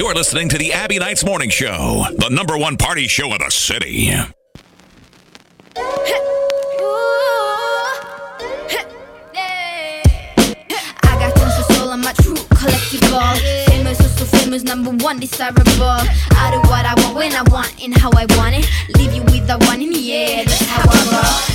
You're listening to the Abbie Knights Morning Show, the number one party show in the city. I got tons of soul on my true collectible. Famous, so famous, number one, desirable. I do what I want when I want and how I want it. Leave you with the one in the air, that's how I roll.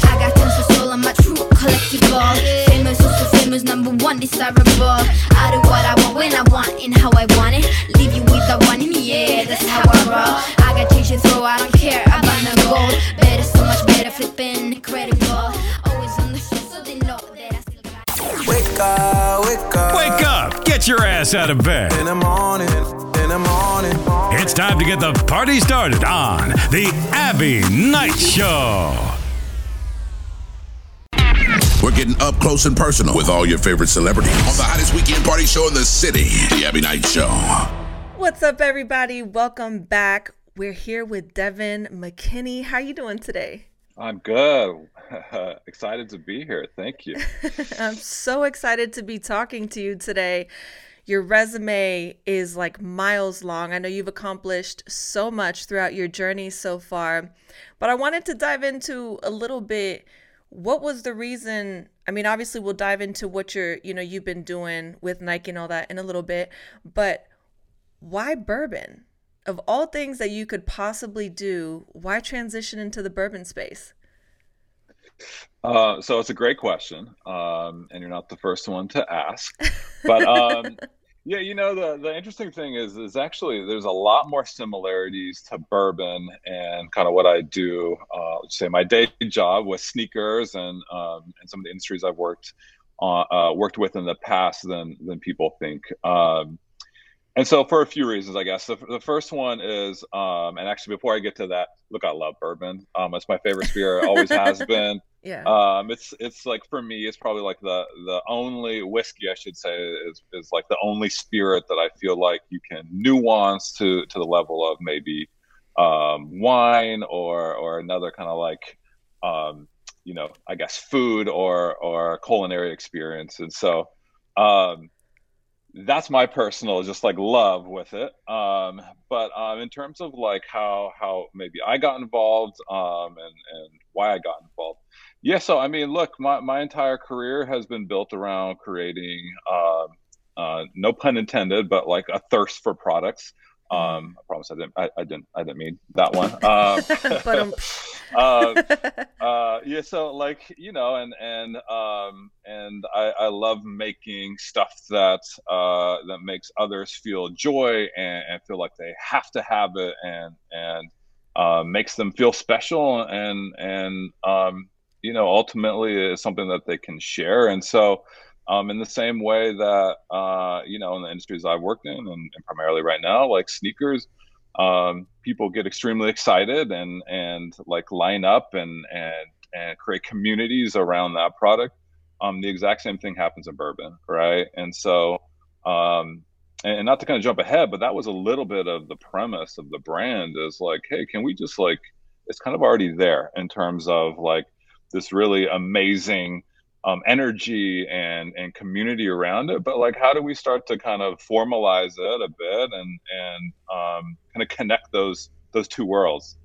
I got tons of my true collectible. Famous, so famous, number one, desirable. I do what I want when I want and how I want it. Leave you with the one in the air, that's how I roll. I got change to throw, I don't care about no gold. Better, so much better, flipping incredible. Always on the show, so they know that I still got. Wake up, wake up. Wake up! Get your ass out of bed. In the morning, in the morning. It's time to get the party started on the Abbie Knight Show. We're getting up close and personal with all your favorite celebrities on the hottest weekend party show in the city, The Abbie Knight Show. What's up, everybody? Welcome back. We're here with Devon McKinney. How are you doing today? I'm good. Excited to be here. Thank you. I'm so excited to be talking to you today. Your resume is like miles long. I know you've accomplished so much throughout your journey so far, but I wanted to dive into a little bit what was the reason i mean obviously we'll dive into what you're you know you've been doing with nike and all that in a little bit but why bourbon of all things that you could possibly do why transition into the bourbon space Uh, so it's a great question, um, and you're not the first one to ask. But um, yeah, you know the the interesting thing is is actually there's a lot more similarities to bourbon and kind of what I do. Uh, say my day job with sneakers and um, and some of the industries I've worked on, uh, worked with in the past than than people think. Um, and so for a few reasons, I guess the, the first one is, um, and actually before I get to that, look, I love bourbon. Um, it's my favorite spirit, always has been. yeah Um, it's it's like for me, it's probably like the the only whiskey I should say is is like the only spirit that I feel like you can nuance to to the level of maybe um, wine or or another kind of like um, you know I guess food or or culinary experience, and so. Um, that's my personal just like love with it. Um but um in terms of like how how maybe i got involved um and and why i got involved. Yeah so i mean look my, my entire career has been built around creating um uh no pun intended but like a thirst for products um i promise i didn't i, I didn't i didn't mean that one um but um, uh, uh, yeah, so like you know, and and um, and I, I love making stuff that uh, that makes others feel joy and, and feel like they have to have it, and and uh, makes them feel special, and and um, you know, ultimately is something that they can share, and so. Um, in the same way that uh, you know, in the industries I've worked in, and, and primarily right now, like sneakers, um, people get extremely excited and and like line up and and and create communities around that product. Um, the exact same thing happens in bourbon, right? And so, um, and not to kind of jump ahead, but that was a little bit of the premise of the brand is like, hey, can we just like, it's kind of already there in terms of like this really amazing um, energy and and community around it but like how do we start to kind of formalize it a bit and and um, kind of connect those those two worlds?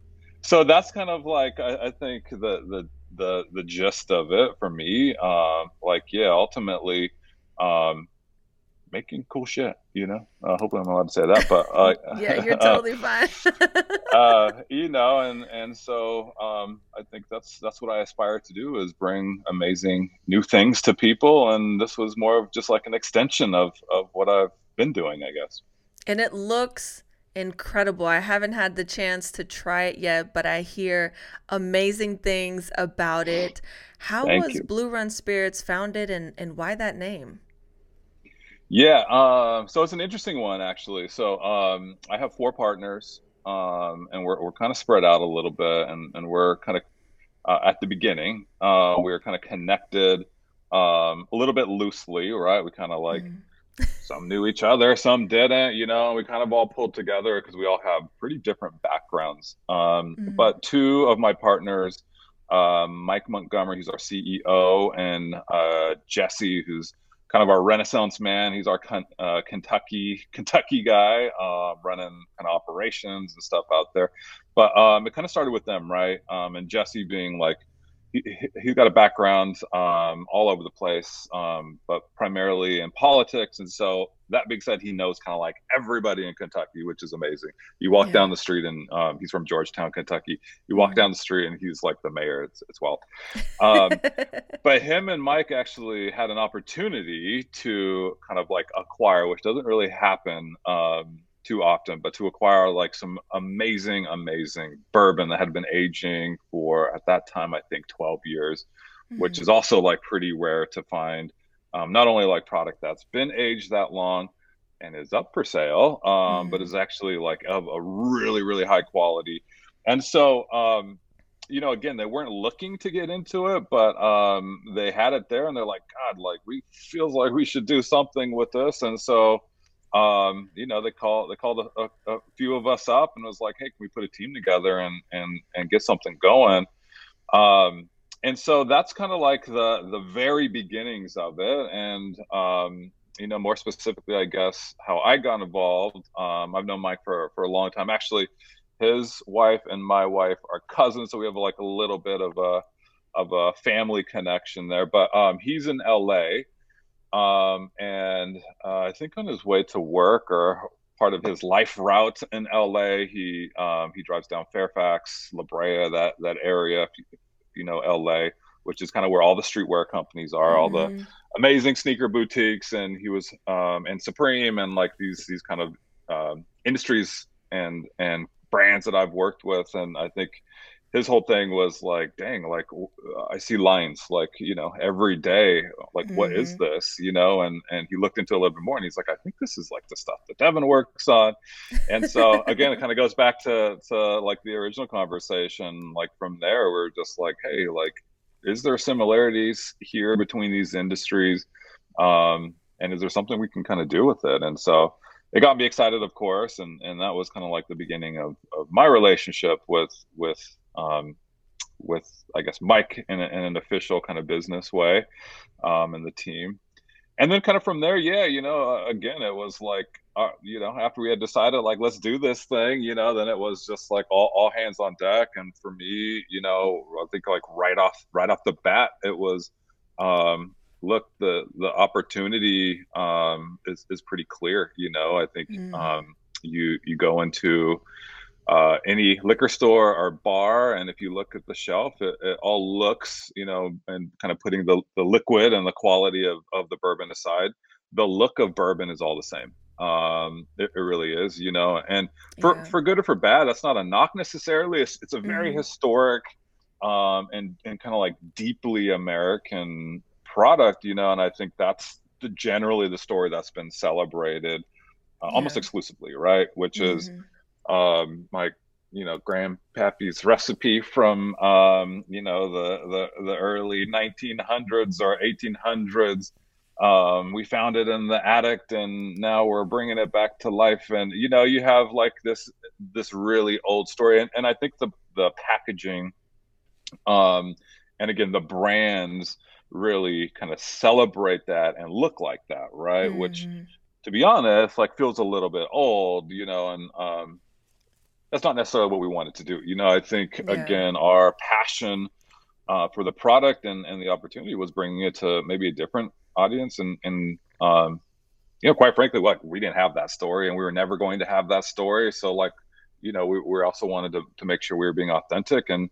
So that's kind of like I, I think the the the the gist of it for me um, like yeah ultimately um, making cool shit you know uh, hopefully i'm allowed to say that but uh, yeah you're totally fine uh, you know, and and so um, I think that's that's what I aspire to do is bring amazing new things to people, and this was more of just like an extension of of what I've been doing, I guess. and it looks incredible. I haven't had the chance to try it yet, but I hear amazing things about it. How Thank was you. Blue Run Spirits founded and, and why that name? Yeah, um, so it's an interesting one actually. So um, I have four partners, um, and we're we're kind of spread out a little bit, and and we're kind of uh, at the beginning, uh, we were kind of connected um, a little bit loosely, right? We kind of like some knew each other, some didn't, you know. We kind of all pulled together because we all have pretty different backgrounds. Um, Mhm. But two of my partners, um, Mike Montgomery, who's our CEO, and uh, Jesse, who's kind of our Renaissance man. He's our uh, Kentucky Kentucky guy, uh, running kind of operations and stuff out there. But um, it kind of started with them, right? Um, and Jesse being like he, has got a background um, all over the place, um, but primarily in politics. And so, that being said, he knows kind of like everybody in Kentucky, which is amazing. You walk yeah. down the street, and um, he's from Georgetown, Kentucky. You walk mm-hmm. down the street, and he's like the mayor as, as well. Um, but him and Mike actually had an opportunity to kind of like acquire, which doesn't really happen um, too often, but to acquire like some amazing, amazing bourbon that had been aging for at that time, I think 12 years, mm-hmm. which is also like pretty rare to find. Um, not only like product that's been aged that long and is up for sale, um, mm-hmm. but is actually like of a really, really high quality. And so, um, you know, again, they weren't looking to get into it, but um, they had it there, and they're like, God, like we feels like we should do something with this, and so um, you know, they call they called a, a, a, few of us up and was like, "Hey, can we put a team together and and and get something going?" Um, and so that's kind of like the the very beginnings of it, and um, you know, more specifically, I guess how I got involved. Um, I've known Mike for for a long time. Actually, his wife and my wife are cousins, so we have like a little bit of a of a family connection there. But um, he's in LA um, and uh, I think on his way to work or part of his life route in LA, he um, he drives down Fairfax, La Brea, that that area, if you, if you know LA, which is kind of where all the streetwear companies are, mm-hmm. all the mm-hmm. amazing sneaker boutiques, and he was um, and Supreme and like these these kind of um, industries and and brands that I've worked with, and I think his whole thing was like, dang, like I see lines like, you know, every day, like, mm-hmm. what is mm-hmm. this, you know? And, and he looked into a little bit more and he's like, I think this is like the stuff that Devon works on. And so again, it kind of goes back to, to like the original conversation. Like from there, we're just like, Hey, like, is there similarities here between these industries? Um, and is there something we can kind of do with it? And so, it got me excited, of course, and, and that was kind of like the beginning of, of my relationship with with um, with I guess Mike in, a, in, an official kind of business way, um, and the team, and then kind of from there, yeah, you know, uh, again, it was like, uh, you know, after we had decided like let's do this thing, you know, then it was just like all, all hands on deck, and for me, you know, I think like right off right off the bat, it was. Um, look the the opportunity um, is, is pretty clear you know i think mm. um, you you go into uh, any liquor store or bar, and if you look at the shelf, it, it, all looks, you know, and kind of putting the, the liquid and the quality of, of the bourbon aside, the look of bourbon is all the same. Um, it, it really is, you know, and for, yeah. for good or for bad, that's not a knock necessarily. It's, it's a very mm. historic um, and, and kind of like deeply American product, you know, and I think that's the, generally the story that's been celebrated uh, yeah. almost exclusively, right? Which mm-hmm. is um, like you know grandpappy's recipe from um, you know the, the the early 1900s or 1800s um, we found it in the attic and now we're bringing it back to life. And you know you have like this this really old story. And, and i think the the packaging um, and again the brands really kind of celebrate that and look like that right? Mm-hmm. which to be honest like feels a little bit old you know and um, that's not necessarily what we wanted to do. You know, I think yeah. again, our passion uh, for the product and, and the opportunity was bringing it to maybe a different audience. And, and um, you know, quite frankly, like we didn't have that story and we were never going to have that story. So like, you know, we, we also wanted to, to make sure we were being authentic and,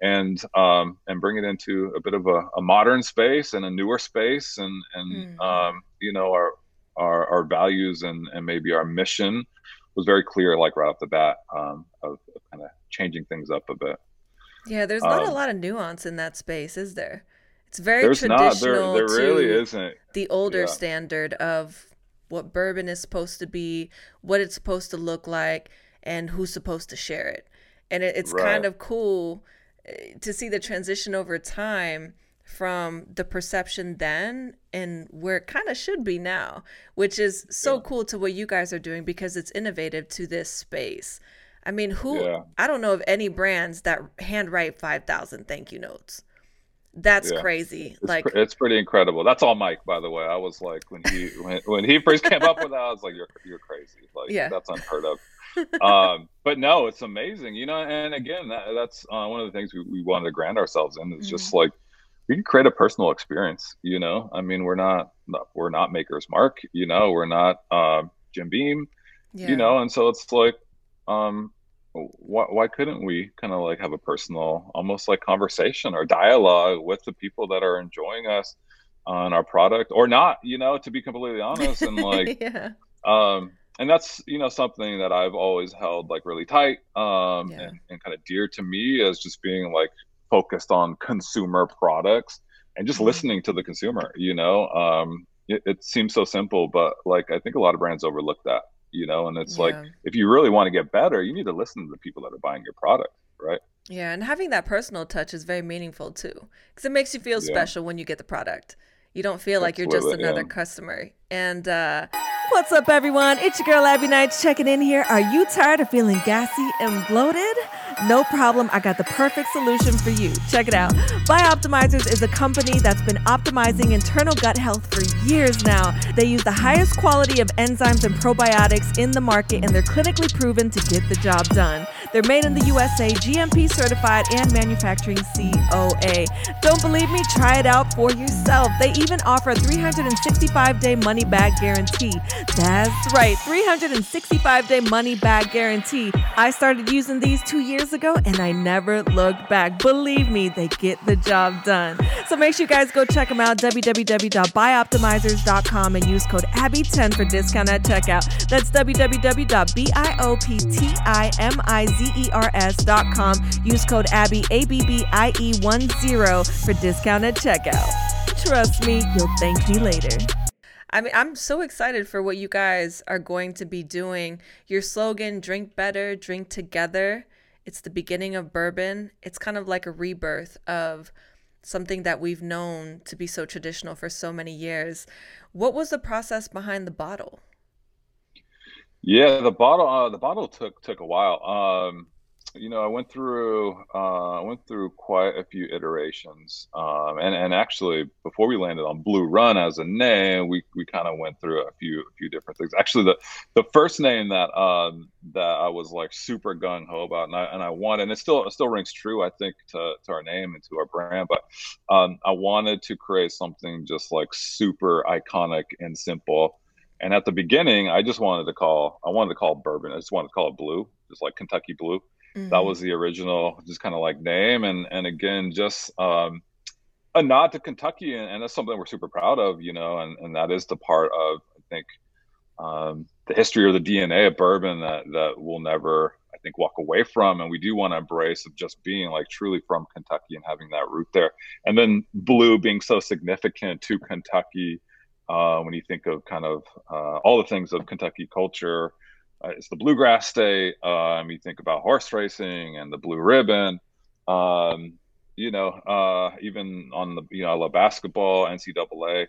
and, um, and bring it into a bit of a, a modern space and a newer space and, and, mm. um, you know, our, our, our values and, and maybe our mission was very clear, like right off the bat, um, of, of kind of changing things up a bit. Yeah, there's not um, a lot of nuance in that space, is there? It's very traditional. Not. There, there really isn't. The older yeah. standard of what bourbon is supposed to be, what it's supposed to look like, and who's supposed to share it. And it, it's right. kind of cool eh, to see the transition over time from the perception then and where it kind of should be now, which is so yeah. cool to what you guys are doing because it's innovative to this space. I mean, who yeah. I don't know of any brands that handwrite 5,000 thank you notes. That's Yeah. crazy. It's, like pre- it's pretty incredible. That's all Mike, by the way. I was like, when he when, when he first came up with that, I was like, you're you're crazy. Like Yeah. that's unheard of. um, but no, it's amazing, you know. And again, that, that's uh, one of the things we, we wanted to ground ourselves in. Is just like we can create a personal experience. You know, I mean, we're not we're not Maker's Mark. You know, we're not uh, Jim Beam. yeah. You know, and so it's like, um, why, why couldn't we kind of like have a personal, almost like conversation or dialogue with the people that are enjoying us on our product or not? You know, to be completely honest, and like yeah. um and that's you know something that i've always held like really tight um Yeah. and, and kind of dear to me as just being like focused on consumer products and just Mhm. listening to the consumer you know um it, it seems so simple but like i think a lot of brands overlook that you know and it's like if you really want to get better you need to listen to the people that are buying your product right Yeah, and having that personal touch is very meaningful too, because it makes you feel Yeah. special when you get the product. You don't feel like you're just another yeah. customer. And uh, what's up, everyone? It's your girl Abbie Knight checking in here. Are you tired of feeling gassy and bloated? No problem. I got the perfect solution for you. Check it out. Bioptimizers is a company that's been optimizing internal gut health for years now. They use the highest quality of enzymes and probiotics in the market, and they're clinically proven to get the job done. They're made in the USA, GMP certified, and manufacturing COA. Don't believe me? Try it out for yourself. They even offer a 365 day money back guarantee. That's right, 365 day money back guarantee. I started using these two years ago and I never looked back. Believe me, they get the job done. So make sure you guys go check them out www.bioptimizers.com and use code ABBIE10 for discount at checkout. That's www.bioptimizers.com. Use code ABBIE, A B B I E 10 for discount at checkout. Trust me, you'll thank me later. I mean, I'm so excited for what you guys are going to be doing. Your slogan, drink better, drink together. It's the beginning of bourbon. It's kind of like a rebirth of something that we've known to be so traditional for so many years. What was the process behind the bottle? Yeah, the bottle uh, the bottle took took a while. Um, you know, I went through uh, I went through quite a few iterations, um, and and actually before we landed on Blue Run as a name, we we kind of went through a few a few different things. Actually, the the first name that um, that I was like super gung ho about, and I and I wanted, and it still it still rings true, I think, to to our name and to our brand, but um, I wanted to create something just like super iconic and simple. And at the beginning, I just wanted to call I wanted to call it bourbon. I just wanted to call it blue, just like Kentucky Blue. That was the original, just kind of like name. And and again, just um, a nod to Kentucky, and, and that's something we're super proud of, you know. And and that is the part of I think um, the history or the DNA of bourbon that that we'll never I think walk away from, and we do want to embrace of just being like truly from Kentucky and having that root there. And then blue being so significant to Kentucky uh, when you think of kind of uh, all the things of Kentucky culture. Uh, it's the bluegrass state. Um, you think about horse racing and the blue ribbon. Um, you know, uh, even on the you know, I love basketball, NCAA.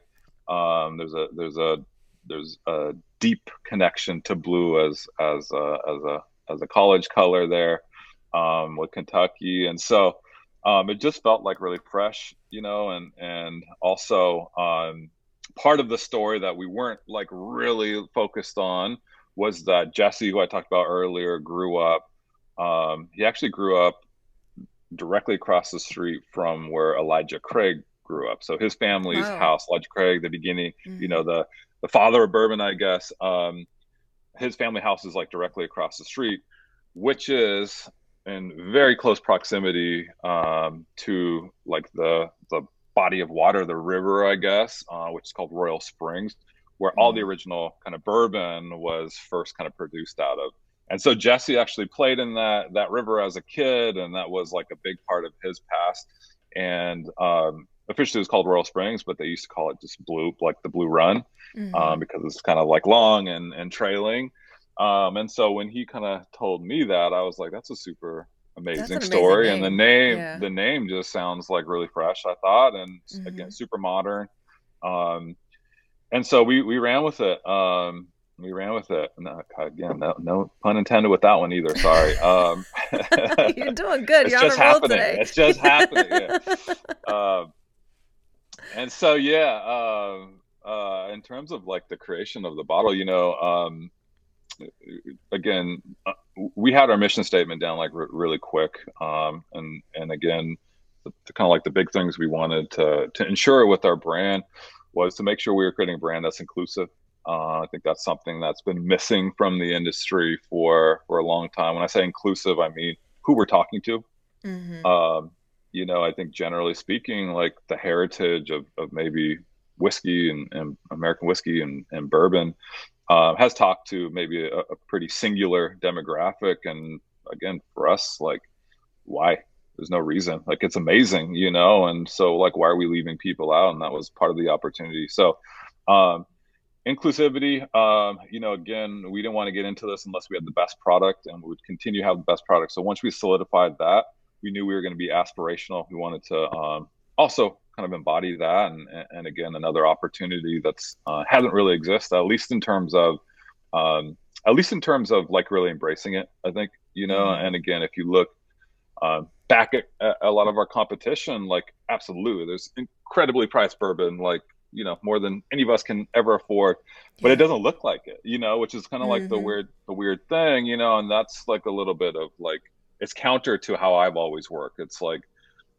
Um, there's a there's a there's a deep connection to blue as as a, as a as a college color there um, with Kentucky, and so um, it just felt like really fresh, you know, and and also um, part of the story that we weren't like really focused on was that Jesse, who I talked about earlier, grew up. Um, he actually grew up directly across the street from where Elijah Craig grew up. So his family's Wow. house, Elijah Craig, the beginning, you Mhm. know, the the father of bourbon, I guess. Um, his family house is like directly across the street, which is in very close proximity um, to like the the body of water, the river, I guess, uh, which is called Royal Springs, where all the original kind of bourbon was first kind of produced out of. And so Jesse actually played in that that river as a kid, and that was like a big part of his past. And um, officially, it was called Royal Springs, but they used to call it just Blue, like the Blue Run Mhm. um, because it's kind of like long and, and trailing. Um, and so when he kind of told me that, I was like, that's a super amazing amazing story. And the name. name, Yeah. the name just sounds like really fresh, I thought. And Mhm. again, super modern. Um, and so we, we ran with it. Um, we ran with it. No, again, no, no pun intended with that one either. Sorry. Um, You're doing good. it's You're just happening. today. It's just happening. Yeah. um, and so, yeah, um, uh, in terms of like the creation of the bottle, you know, um, again, uh, we had our mission statement down like r- really quick, um, and and again, the, the kind of like the big things we wanted to to ensure with our brand was to make sure we were creating a brand that's inclusive. Uh, I think that's something that's been missing from the industry for for a long time. When I say inclusive, I mean who we're talking to. Mhm. Um, you know, I think generally speaking, like the heritage of, of maybe whiskey and, and American whiskey and, and bourbon uh, has talked to maybe a, a pretty singular demographic. And again, for us, like, why? There's no reason. Like, it's amazing, you know? And so, like, why are we leaving people out? And that was part of the opportunity. So, um, inclusivity um, you know again we didn't want to get into this unless we had the best product and we would continue to have the best product so once we solidified that we knew we were going to be aspirational we wanted to um, also kind of embody that. And, and again another opportunity that's uh, hasn't really existed at least in terms of um, at least in terms of like really embracing it i think you know? Mhm. and again if you look uh, back at, at a lot of our competition like absolutely there's incredibly priced bourbon like you know more than any of us can ever afford but it doesn't look like it you know which is kind of like the Mhm. weird the weird thing you know? And that's like a little bit of like it's counter to how i've always worked. It's like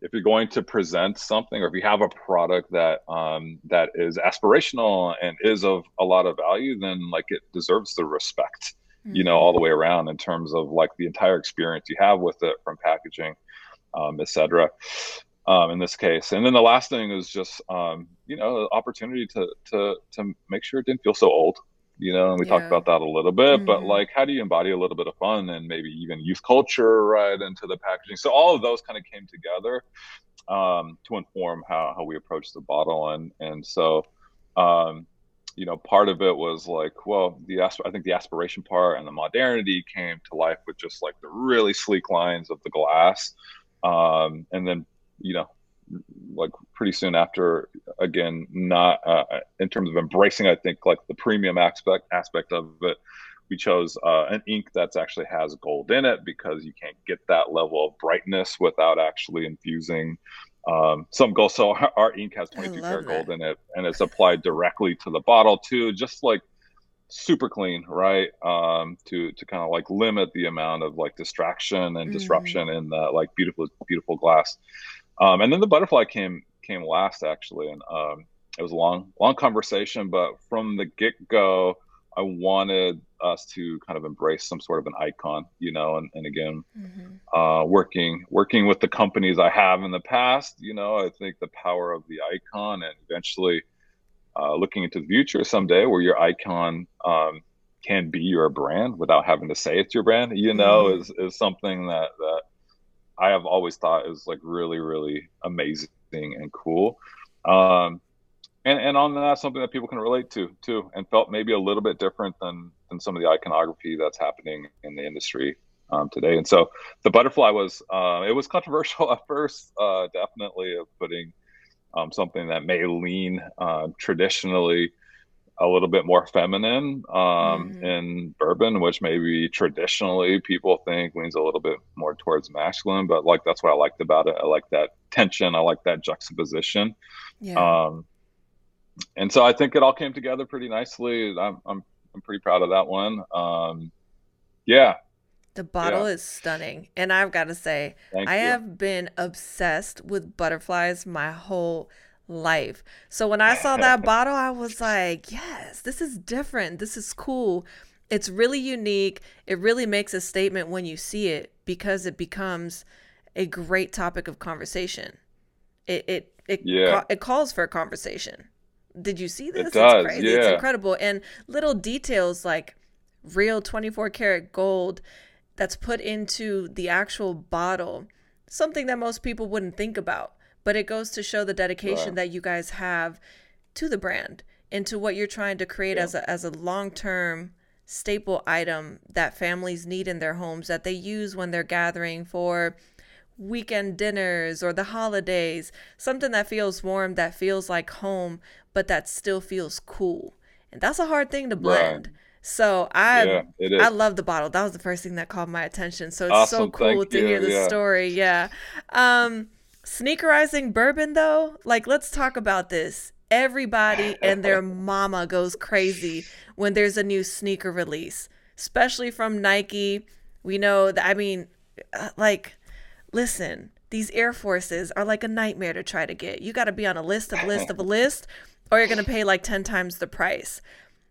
if you're going to present something or if you have a product that um that is aspirational and is of a lot of value then like it deserves the respect you know all the way around in terms of like the entire experience you have with it from packaging um, etc um, in this case. And then the last thing is just um, you know opportunity to to to make sure it didn't feel so old you know and we talked about that a little bit but Mhm. like how do you embody a little bit of fun and maybe even youth culture right into the packaging? So all of those kind of came together um, to inform how, how we approach the bottle. And and so um, you know part of it was like well the i think the aspiration part and the modernity came to life with just like the really sleek lines of the glass um, and then you know like pretty soon after again not uh, in terms of embracing i think like the premium aspect aspect of it we chose uh, an ink that's actually has gold in it because you can't get that level of brightness without actually infusing um, some gold. So our, our ink has 22 love karat gold in it, and it's applied directly to the bottle too, just like super clean, right? Um, to to kind of like limit the amount of like distraction and Mhm. disruption in the like beautiful beautiful glass. Um, and then the butterfly came came last actually, and um, it was a long long conversation, but from the get go. I wanted us to kind of embrace some sort of an icon, you know, and, and again, Mhm. uh, working working with the companies I have in the past, you know, I think the power of the icon and eventually uh, looking into the future someday where your icon um, can be your brand without having to say it's your brand, you know, Mhm. is, is something that, that I have always thought is like really, really amazing and cool. Um, and, and on that, something that people can relate to too, and felt maybe a little bit different than, than some of the iconography that's happening in the industry um, today. And so the butterfly was, uh, it was controversial at first, uh, definitely of putting um, something that may lean uh, traditionally a little bit more feminine um, Mhm. in bourbon, which maybe traditionally people think leans a little bit more towards masculine. But like that's what I liked about it. I like that tension. I like that juxtaposition. Yeah. Um, and so I think it all came together pretty nicely. I'm I'm I'm pretty proud of that one. Um, yeah, The bottle is stunning. And I've got to say, thank I you. have been obsessed with butterflies my whole life. So when I saw that bottle, I was like, yes, this is different. This is cool. It's really unique. It really makes a statement when you see it because it becomes a great topic of conversation. It it it, Yeah. ca- it calls for a conversation. Did you see this? does, it's crazy. It's incredible. And little details like real 24 karat gold that's put into the actual bottle, something that most people wouldn't think about. But it goes to show the dedication Right. that you guys have to the brand and to what you're trying to create as a as a long term staple item that families need in their homes that they use when they're gathering for weekend dinners or the holidays, something that feels warm, that feels like home, but that still feels cool. And that's a hard thing to blend. So I Yeah. I love the bottle. That was the first thing that caught my attention. So it's so cool thank to hear the yeah. story. Yeah. Um sneakerizing bourbon though, like let's talk about this. Everybody and their mama goes crazy when there's a new sneaker release, especially from Nike. We know that I mean uh, like listen, these Air Forces are like a nightmare to try to get. You got to be on a list of list of a list or you're going to pay like 10 times the price.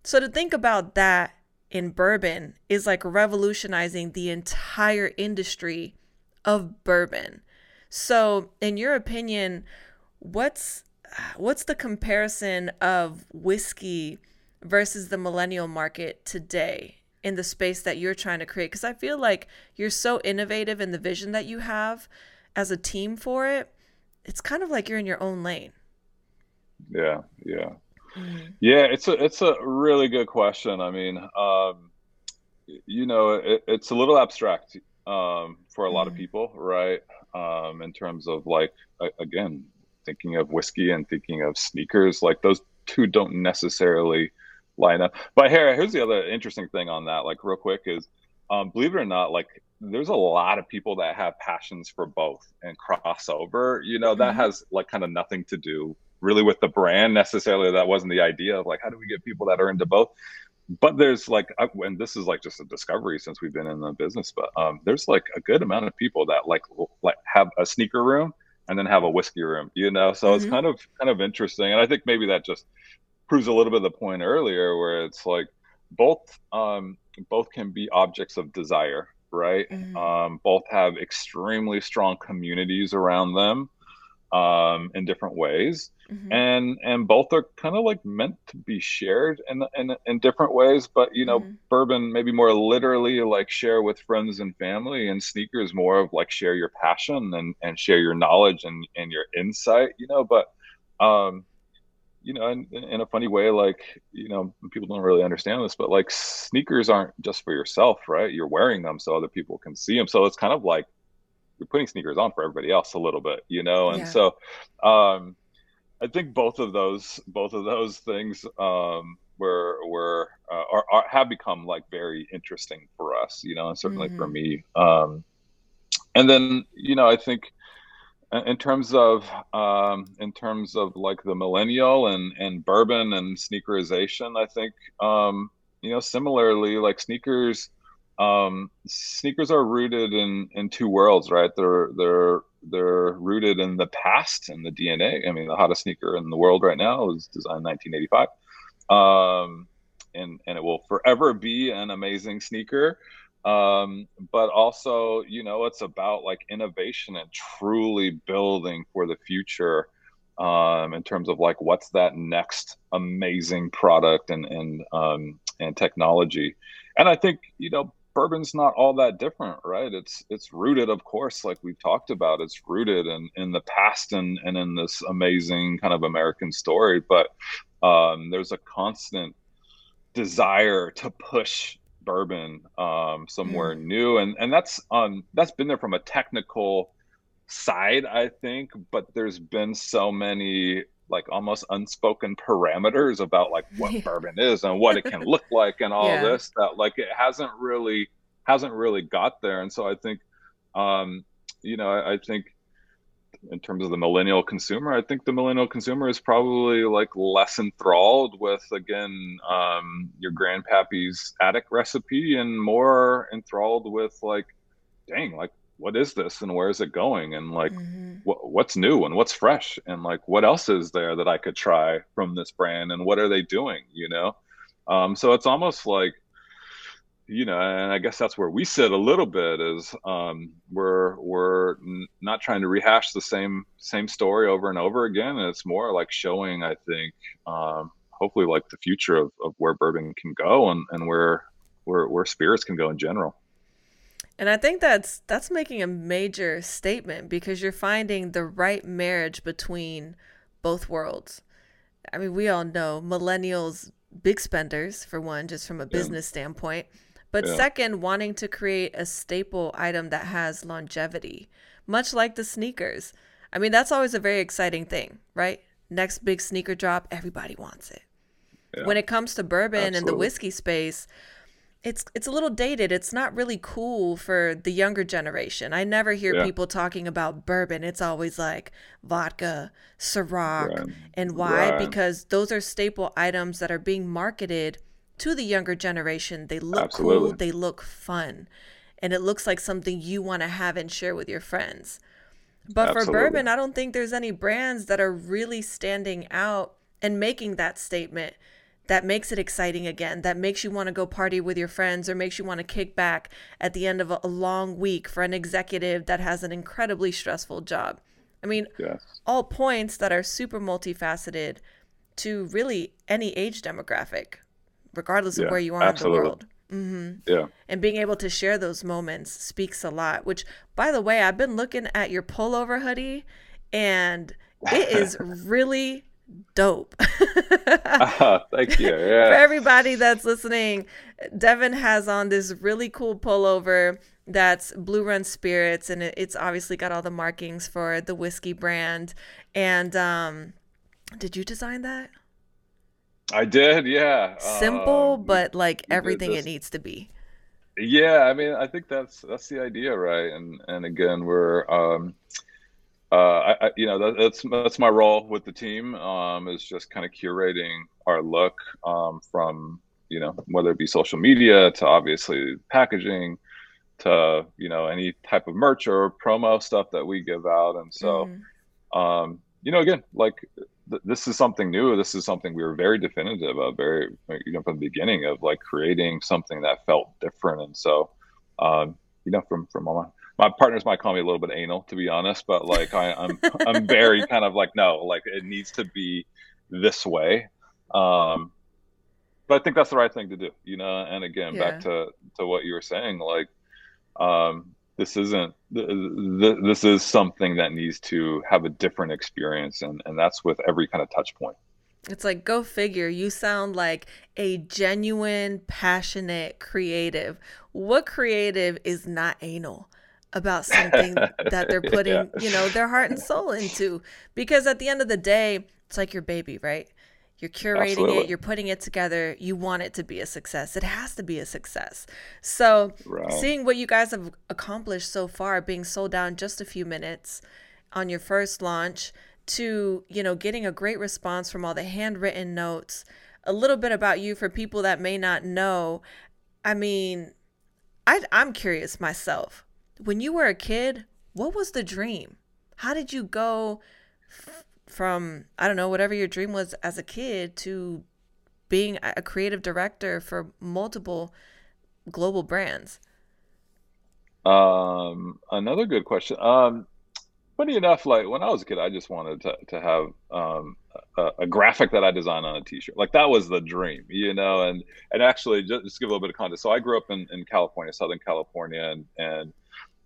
So to think about that in bourbon is like revolutionizing the entire industry of bourbon. So, in your opinion, what's what's the comparison of whiskey versus the millennial market today in the space that you're trying to create? Because I feel like you're so innovative in the vision that you have as a team for it. It's kind of like you're in your own lane. Yeah, yeah, yeah. It's a it's a really good question. I mean, um, you know, it, it's a little abstract um, for a lot of people, right? Um, in terms of like, again, thinking of whiskey and thinking of sneakers, like those two don't necessarily line up. But here, here's the other interesting thing on that, like real quick, is um, believe it or not, like there's a lot of people that have passions for both and crossover. You know, that Mhm. has like kind of nothing to do really with the brand necessarily. That wasn't the idea of like how do we get people that are into both. But there's like, uh, and this is like just a discovery since we've been in the business. But um, there's like a good amount of people that like like have a sneaker room and then have a whiskey room. You know, so it's Mhm. kind of kind of interesting. And I think maybe that just proves a little bit of the point earlier where it's like both um both can be objects of desire right Mhm. um both have extremely strong communities around them um in different ways Mhm. and and both are kind of like meant to be shared in, in in different ways but you know Mhm. bourbon maybe more literally like share with friends and family and sneakers more of like share your passion and and share your knowledge and and your insight you know but um you know in, in a funny way like you know people don't really understand this but like sneakers aren't just for yourself right you're wearing them so other people can see them so it's kind of like you're putting sneakers on for everybody else a little bit you know and Yeah. so um i think both of those both of those things um were were uh, are, are have become like very interesting for us you know and certainly for Mhm. me um and then you know i think in in terms of um, in terms of like the millennial and and bourbon and sneakerization i think um, you know similarly like sneakers um, sneakers are rooted in in two worlds right they're they're they're rooted in the past and the dna i mean the hottest sneaker in the world right now is designed 1985 um, and and it will forever be an amazing sneaker. Um but also you know it's about like innovation and truly building for the future um in terms of like what's that next amazing product and and um and technology. And i think you know bourbon's not all that different right it's it's rooted of course like we've talked about it's rooted in in the past and and in this amazing kind of american story but um there's a constant desire to push bourbon um, somewhere new, and and that's um that's been there from a technical side, I think. But there's been so many like almost unspoken parameters about like what Yeah. bourbon is and what it can look like and all Yeah. this that like it hasn't really hasn't really got there. And so I think um you know I, I think in terms of the millennial consumer, I think the millennial consumer is probably like less enthralled with again um, your grandpappy's attic recipe and more enthralled with like, dang, like what is this and where is it going and like Mhm. what what's new and what's fresh and like what else is there that I could try from this brand and what are they doing, you know? Um, so it's almost like you know, and I guess that's where we sit a little bit is um, we're we're n- not trying to rehash the same same story over and over again. And it's more like showing, I think, um, hopefully, like the future of, of where bourbon can go and, and where where where spirits can go in general. And I think that's that's making a major statement because you're finding the right marriage between both worlds. I mean, we all know millennials big spenders for one just from a business standpoint, but Yeah. second wanting to create a staple item that has longevity, much like the sneakers. I mean, that's always a very exciting thing, right? Next big sneaker drop, everybody wants it. yeah. when it comes to bourbon and the whiskey space, it's it's a little dated. It's not really cool for the younger generation. I never hear Yeah. people talking about bourbon. It's always like vodka, Ciroc, Right. and why? Right. Because those are staple items that are being marketed to the younger generation. They look cool, they look fun, and it looks like something you want to have and share with your friends. But for bourbon, I don't think there's any brands that are really standing out and making that statement that makes it exciting again, that makes you want to go party with your friends or makes you want to kick back at the end of a, a long week for an executive that has an incredibly stressful job. I mean, Yes. all points that are super multifaceted to really any age demographic, regardless of Yeah, where you are absolutely. in the world. hmm Yeah. and being able to share those moments speaks a lot which by the way i've been looking at your pullover hoodie and it is really dope Thank you. for everybody that's listening devon has on this really cool pullover that's blue run spirits and it's obviously got all the markings for the whiskey brand and um did you design that I did. Yeah. simple Um, but like everything it needs to be Yeah, I mean, I think that's that's the idea, right? And and again, we're um, uh, I, you know, that, that's that's my role with the team. Um, is just kind of curating our look um, from you know whether it be social media to obviously packaging to you know any type of merch or promo stuff that we give out, and so Mhm. um, you know, again, like th- this is something new. This is something we were very definitive of, very, you know, from the beginning of like creating something that felt different. And so, um, you know, from from all my my partners might call me a little bit anal, to be honest, but like I, I'm I'm very kind of like no, like it needs to be this way. Um, but I think that's the right thing to do, you know. And again, back to to what you were saying, like um, this isn't th- th- this is something that needs to have a different experience and and that's with every kind of touch point It's like, go figure. You sound like a genuine, passionate creative. What creative is not anal about something that they're putting, Yeah. you know, their heart and soul into? Because at the end of the day, it's like your baby, right? You're curating Absolutely. it, you're putting it together, you want it to be a success. It has to be a success. So, Right. seeing what you guys have accomplished so far, being sold out in just a few minutes on your first launch, to you know getting a great response from all the handwritten notes a little bit about you for people that may not know i mean I, i'm curious myself when you were a kid what was the dream? How did you go f- from i don't know whatever your dream was as a kid to being a creative director for multiple global brands? Um another good question. Um funny enough like when i was a kid i just wanted to, to have um a, a graphic that i designed on a t-shirt. Like that was the dream you know and and actually just, just give a little bit of context so i grew up in, in california southern california and and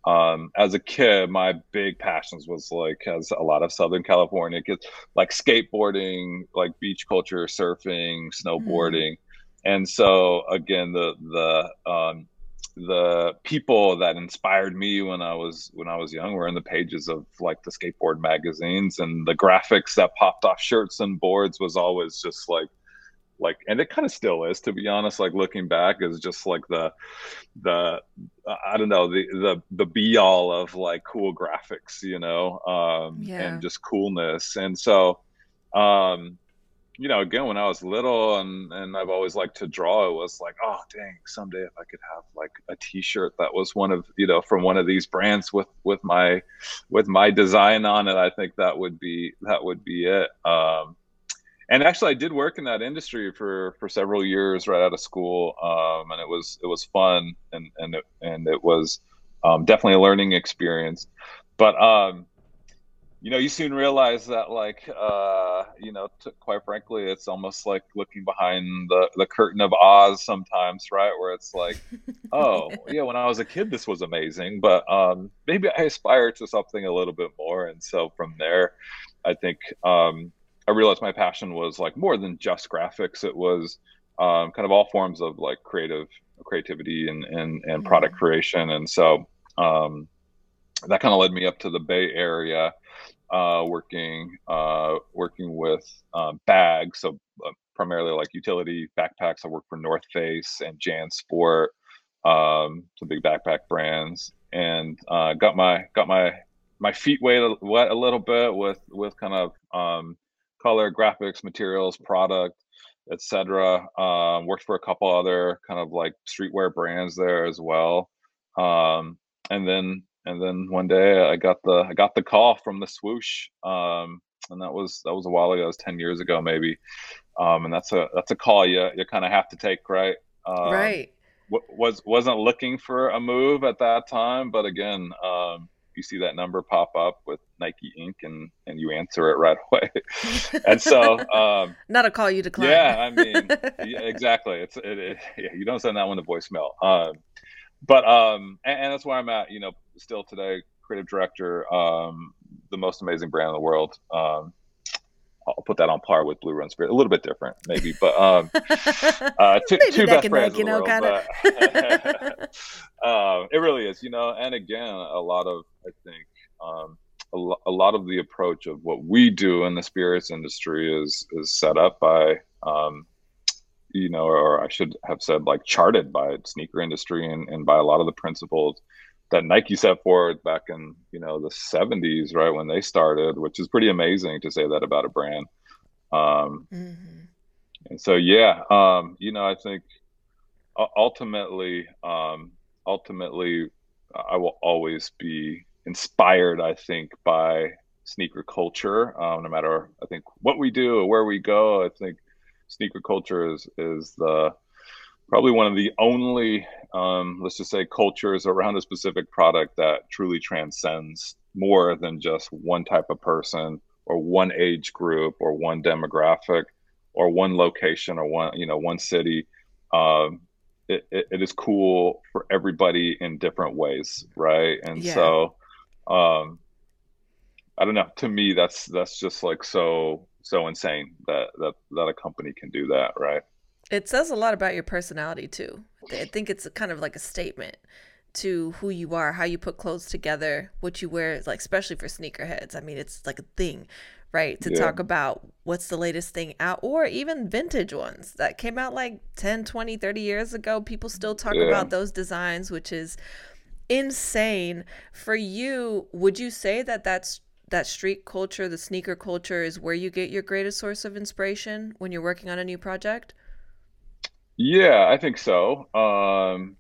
um, as a kid, my big passions was like, as a lot of Southern California kids, like skateboarding, like beach culture, surfing, snowboarding, and so again, the the um, the people that inspired me when I was when I was young were in the pages of like the skateboard magazines, and the graphics that popped off shirts and boards was always just like like and it kind of still is to be honest like looking back is just like the the i don't know the the the be all of like cool graphics you know um Yeah. and just coolness and so um you know again when i was little and and i've always liked to draw it was like oh dang someday if i could have like a t-shirt that was one of you know from one of these brands with with my with my design on it i think that would be that would be it um and actually i did work in that industry for for several years right out of school um, and it was it was fun and and it, and it was um, definitely a learning experience. But um, you know you soon realize that like uh, you know t- quite frankly it's almost like looking behind the the curtain of oz sometimes right? Where it's like oh yeah when i was a kid this was amazing but um, maybe i aspire to something a little bit more. And so from there i think um, I realized my passion was like more than just graphics. It was um, kind of all forms of like creative creativity and and, and product creation. And so, um, that kind of led me up to the Bay Area, uh, working uh, working with uh, bags, so uh, primarily like utility backpacks. I work for North Face and JanSport, um, some big backpack brands, and uh, got my got my my feet wet, wet a little bit with with kind of um, color, graphics, materials, product, etc. Um, worked for a couple other kind of like streetwear brands there as well, um, and then and then one day I got the I got the call from the swoosh, um, and that was that was a while ago. It was ten years ago maybe, um, and that's a that's a call you you kind of have to take, right? Um, right. W- was wasn't looking for a move at that time, but again, um, you see that number pop up with Nike Inc. and and you answer it right away. and so, um, not a call you decline. Yeah, I mean, yeah, exactly. It's it, it, yeah, you don't send that one to voicemail. Um, but um, and, and, that's where I'm at. You know, still today, creative director, um, the most amazing brand in the world. Um, I'll put that on par with Blue Run Spirit. A little bit different, maybe, but um, uh, two, two best brands know, in the world. But, uh, it really is, you know. And again, a lot of I think um, a, lo- a, lot of the approach of what we do in the spirits industry is is set up by um, you know, or I should have said like charted by sneaker industry and, and by a lot of the principles that Nike set forward back in, you know, the 70s, right, when they started, which is pretty amazing to say that about a brand. Um, mm-hmm. And so, yeah, um, you know, I think ultimately, um, ultimately, I will always be inspired, I think, by sneaker culture, um, no matter, I think, what we do or where we go. I think sneaker culture is is the probably one of the only um, let's just say cultures around a specific product that truly transcends more than just one type of person or one age group or one demographic or one location or one you know one city um, it, it, it is cool for everybody in different ways right and yeah. so um, i don't know to me that's that's just like so so insane that that that a company can do that, right? It says a lot about your personality too. I think it's kind of like a statement to who you are, how you put clothes together, what you wear, like especially for sneakerheads. I mean, it's like a thing, right? To yeah. talk about what's the latest thing out or even vintage ones that came out like 10, 20, 30 years ago. People still talk yeah. about those designs, which is insane. For you, would you say that that's that street culture, the sneaker culture is where you get your greatest source of inspiration when you're working on a new project? Yeah, I think so. Um,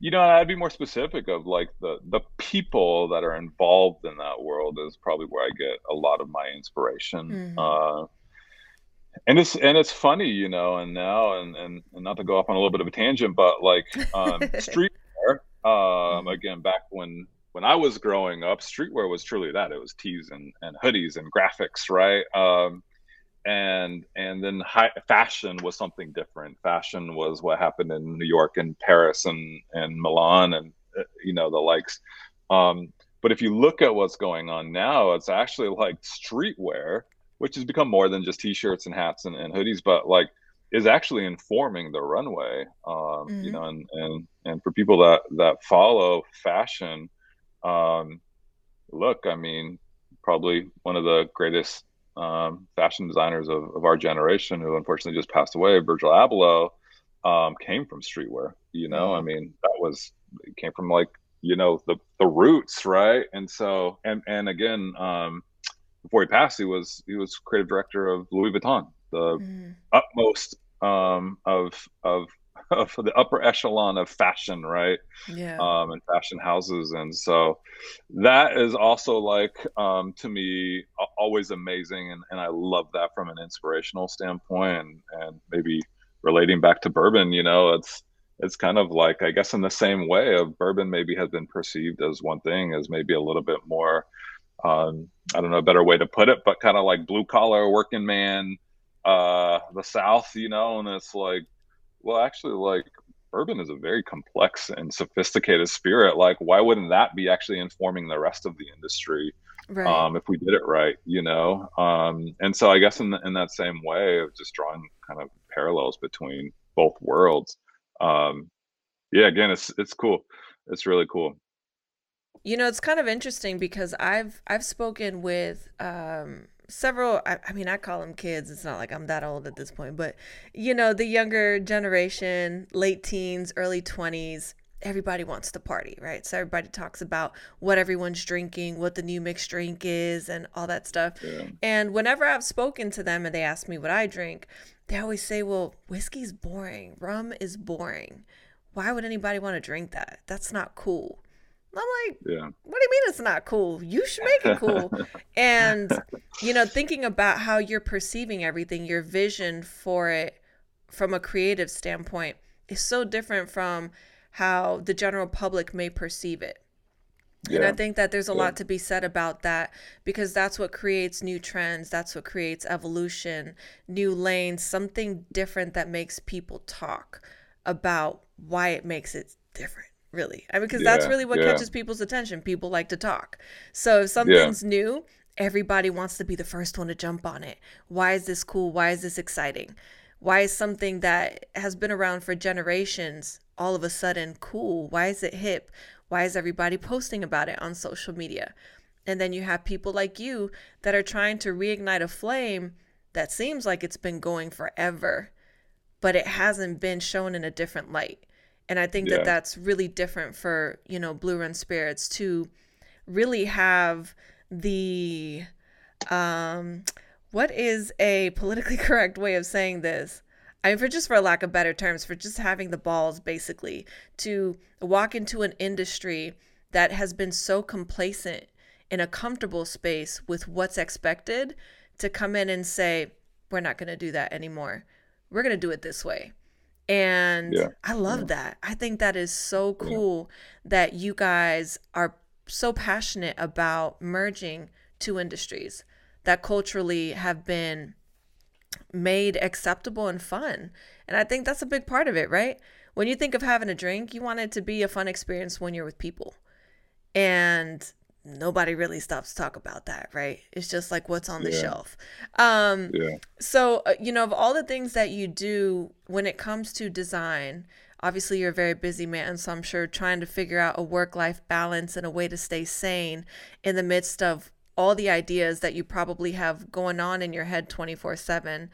you know, I'd be more specific of like the the people that are involved in that world is probably where I get a lot of my inspiration. Mm-hmm. Uh, and it's and it's funny, you know, and now and, and and not to go off on a little bit of a tangent, but like um, streetwear. Um, mm-hmm. again, back when when I was growing up, streetwear was truly that. It was tees and, and hoodies and graphics, right? Um, and and then high, fashion was something different. Fashion was what happened in New York and Paris and and Milan and uh, you know the likes. Um, but if you look at what's going on now, it's actually like streetwear, which has become more than just t-shirts and hats and, and hoodies, but like is actually informing the runway. Um, mm-hmm. You know, and and and for people that that follow fashion um, look, I mean, probably one of the greatest um, fashion designers of, of our generation, who unfortunately just passed away, Virgil Abloh, um, came from streetwear. You know, I mm-hmm. mean, that was came from like you know the the roots, right? And so, and and again, um, before he passed, he was he was creative director of Louis Vuitton, the mm. utmost um, of of of the upper echelon of fashion, right? Yeah. Um, and fashion houses, and so that is also like um, to me always amazing, and, and I love that from an inspirational standpoint, and, and maybe relating back to bourbon, you know, it's it's kind of like I guess in the same way of bourbon maybe has been perceived as one thing as maybe a little bit more um, I don't know a better way to put it, but kind of like blue collar working man, uh, the South, you know, and it's like well, actually, like bourbon is a very complex and sophisticated spirit. Like, why wouldn't that be actually informing the rest of the industry? Right. Um, if we did it right, you know. Um, and so I guess in the, in that same way of just drawing kind of parallels between both worlds. Um, yeah, again, it's it's cool. It's really cool. You know, it's kind of interesting because I've I've spoken with um, several. I, I mean, I call them kids. It's not like I'm that old at this point, but you know, the younger generation, late teens, early twenties. Everybody wants to party, right? So everybody talks about what everyone's drinking, what the new mixed drink is, and all that stuff. Yeah. And whenever I've spoken to them and they ask me what I drink, they always say, "Well, whiskey's boring. Rum is boring. Why would anybody want to drink that? That's not cool." I'm like, Yeah. what do you mean it's not cool? You should make it cool. and, you know, thinking about how you're perceiving everything, your vision for it from a creative standpoint is so different from how the general public may perceive it. Yeah. And I think that there's a Yeah. lot to be said about that because that's what creates new trends. That's what creates evolution, new lanes, something different that makes people talk about why it makes it different, really. I mean, because that's really what yeah. catches people's attention. People like to talk. So if something's new, everybody wants to be the first one to jump on it. Why is this cool? Why is this exciting? Why is something that has been around for generations all of a sudden cool? Why is it hip? Why is everybody posting about it on social media? And then you have people like you that are trying to reignite a flame that seems like it's been going forever, but it hasn't been shown in a different light. And I think Yeah. that that's really different for, you know, Blue Run Spirits to really have the um what is a politically correct way of saying this? I mean, for just for a lack of better terms, for just having the balls basically to walk into an industry that has been so complacent in a comfortable space with what's expected to come in and say, we're not going to do that anymore. We're going to do it this way. And Yeah. I love that. I think that is so cool that you guys are so passionate about merging two industries that culturally have been made acceptable and fun. And I think that's a big part of it, right? When you think of having a drink, you want it to be a fun experience when you're with people. And nobody really stops to talk about that, right? It's just like what's on the Yeah. shelf. Um Yeah. so, uh, you know, of all the things that you do when it comes to design, obviously you're a very busy man. So I'm sure trying to figure out a work life balance and a way to stay sane in the midst of all the ideas that you probably have going on in your head 24 7.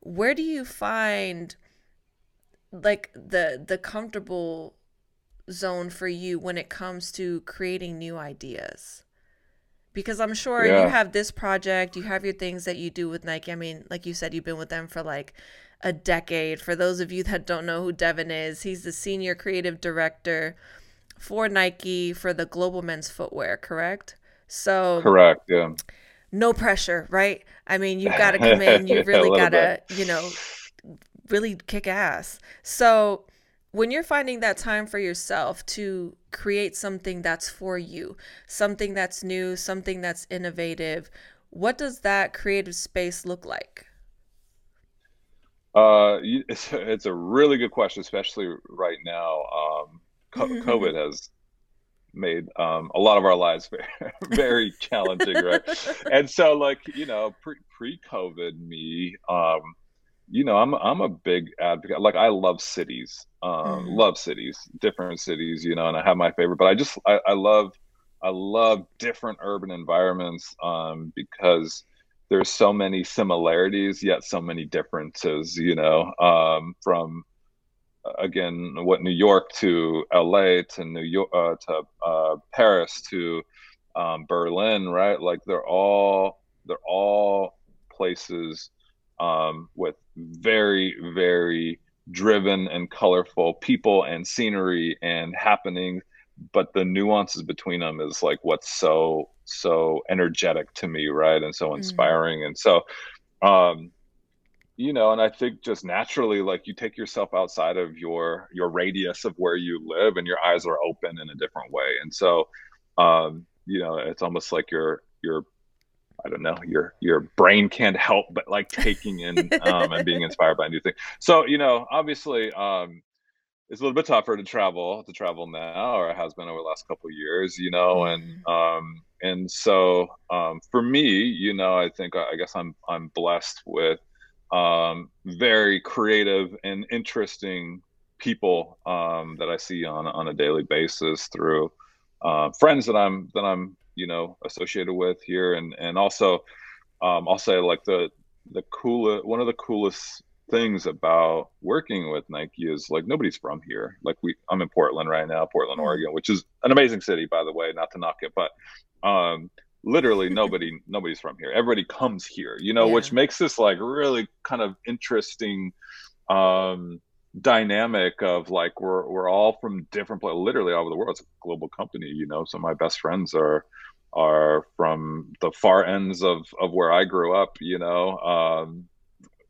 Where do you find like the the comfortable zone for you when it comes to creating new ideas? Because I'm sure Yeah. you have this project, you have your things that you do with Nike. I mean, like you said, you've been with them for like a decade. For those of you that don't know who Devon is, he's the senior creative director for Nike for the global men's footwear, correct? So Correct. Yeah. no pressure, right? I mean, you've got to come in, you really got to, you know, really kick ass. So, when you're finding that time for yourself to create something that's for you, something that's new, something that's innovative, what does that creative space look like? Uh, it's a, it's a really good question, especially right now. Um, co- COVID has made um, a lot of our lives very, very challenging, right? And so, like you know, pre pre COVID me, um, you know, I'm I'm a big advocate. Like I love cities, um, Mhm. love cities, different cities, you know, and I have my favorite. But I just I, I love I love different urban environments um, because there's so many similarities yet so many differences. You know, um, from again what New York to LA to New York uh, to uh, Paris to um, Berlin, right? Like they're all they're all places um, with very very driven and colorful people and scenery and happenings. but the nuances between them is like what's so so energetic to me right and so inspiring and so um you know and i think just naturally like you take yourself outside of your your radius of where you live and your eyes are open in a different way and so um you know it's almost like your your I don't know, your your brain can't help but like taking in um, and being inspired by new things. So you know, obviously, um, it's a little bit tougher to travel to travel now, or it has been over the last couple of years. You know, and um, and so um, for me, you know, I think I guess I'm I'm blessed with um, very creative and interesting people um, that I see on on a daily basis through uh, friends that I'm that I'm you know associated with here, and and also um, I'll say like the the coolest one of the coolest things about working with Nike is like nobody's from here. Like we, I'm in Portland right now, Portland, mm-hmm. Oregon, which is an amazing city, by the way. Not to knock it, but um, literally nobody, nobody's from here. Everybody comes here, you know, yeah. which makes this like really kind of interesting um, dynamic of like we're we're all from different places, literally all over the world. It's a global company, you know. Some of my best friends are are from the far ends of of where I grew up, you know. Um,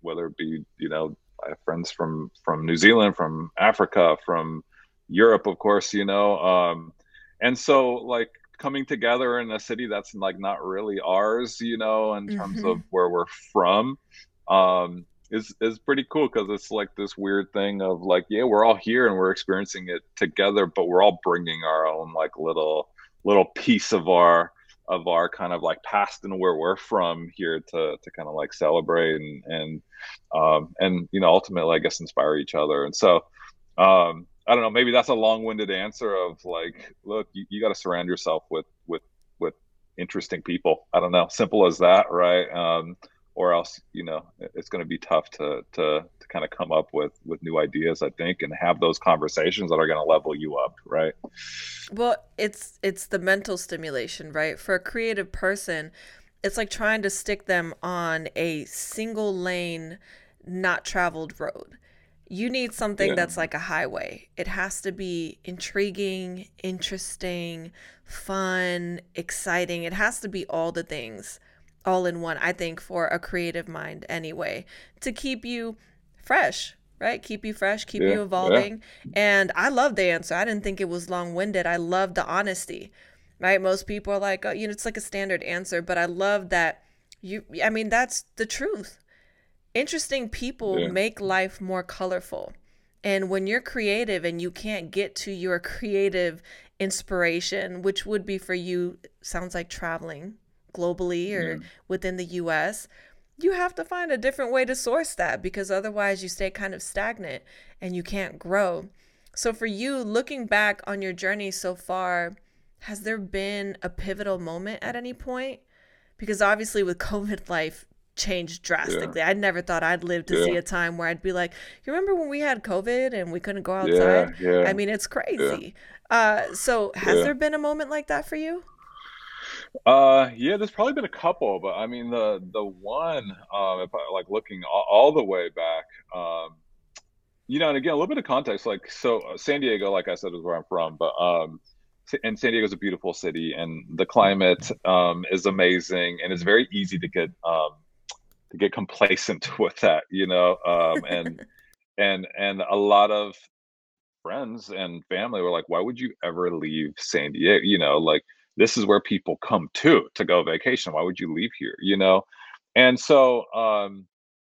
whether it be you know I have friends from from New Zealand, from Africa, from Europe, of course, you know. Um, and so like coming together in a city that's like not really ours, you know, in terms mm-hmm. of where we're from, um, is is pretty cool because it's like this weird thing of like, yeah, we're all here and we're experiencing it together, but we're all bringing our own like little little piece of our of our kind of like past and where we're from here to to kind of like celebrate and and um, and you know ultimately I guess inspire each other. And so um, I don't know, maybe that's a long-winded answer of like, look, you, you got to surround yourself with with with interesting people. I don't know, simple as that, right? Um, or else you know it's going to be tough to to to kind of come up with with new ideas i think and have those conversations that are going to level you up right? Well it's it's the mental stimulation right? For a creative person it's like trying to stick them on a single lane not traveled road. You need something yeah. that's like a highway. It has to be intriguing interesting fun exciting. It has to be all the things all in one, I think, for a creative mind anyway, to keep you fresh, right? Keep you fresh, keep yeah, you evolving. Yeah. And I love the answer. I didn't think it was long winded. I love the honesty, right? Most people are like, oh, you know, it's like a standard answer, but I love that you, I mean, that's the truth. Interesting people yeah. make life more colorful. And when you're creative and you can't get to your creative inspiration, which would be for you, sounds like traveling, globally or yeah. within the US, you have to find a different way to source that because otherwise you stay kind of stagnant and you can't grow. So, for you, looking back on your journey so far, has there been a pivotal moment at any point? Because obviously, with COVID, life changed drastically. Yeah. I never thought I'd live to yeah. see a time where I'd be like, "You remember when we had COVID and we couldn't go outside?" Yeah, I mean, it's crazy. Uh, so, has there been a moment like that for you? Uh, yeah, there's probably been a couple, but I mean the the one, um, if I, like looking all, all, the way back, um, you know, and again a little bit of context, like so uh, San Diego, like I said, is where I'm from, but um, and San Diego is a beautiful city, and the climate um is amazing, and it's very easy to get um to get complacent with that, you know, um, and and and a lot of friends and family were like, why would you ever leave San Diego? You know, like this is where people come to to go vacation why would you leave here you know and so um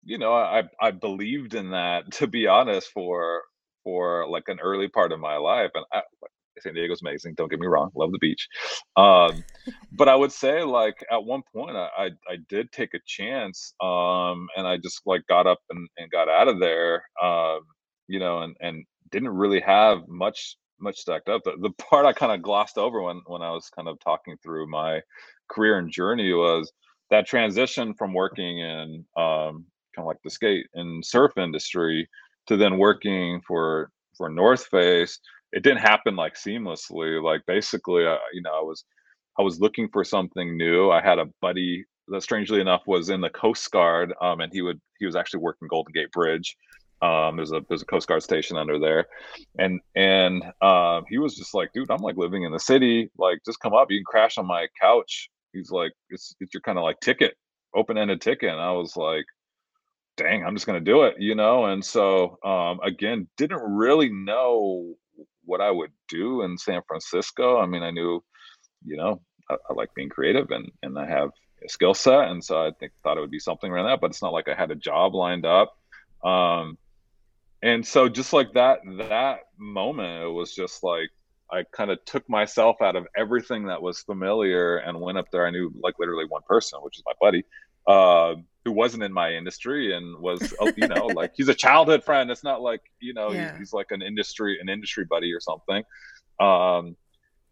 you know i i believed in that to be honest for for like an early part of my life and I, San Diego's amazing. Don't get me wrong, love the beach. Um, but I would say like at one point I, I, I did take a chance, um, and I just like got up and, and got out of there, um, you know, and and didn't really have much much stacked up. The, the part I kind of glossed over when when I was kind of talking through my career and journey was that transition from working in um, kind of like the skate and surf industry to then working for for North Face. It didn't happen like seamlessly. Like basically, uh, you know, I was I was looking for something new. I had a buddy that, strangely enough, was in the Coast Guard, um, and he would he was actually working Golden Gate Bridge um, there's a there's a Coast Guard station under there, and and um, he was just like, dude, I'm like living in the city. Like, just come up. You can crash on my couch. He's like, it's it's your kind of like ticket, open ended ticket. And I was like, dang, I'm just gonna do it, you know. And so um, again, didn't really know what I would do in San Francisco. I mean, I knew, you know, I, I like being creative and and I have a skill set, and so I think thought it would be something around that. But it's not like I had a job lined up. Um, and so just like that that moment it was just like i kind of took myself out of everything that was familiar and went up there. I knew like literally one person which is my buddy uh, who wasn't in my industry and was oh, you know like he's a childhood friend. It's not like you know yeah. he's like an industry an industry buddy or something. Um,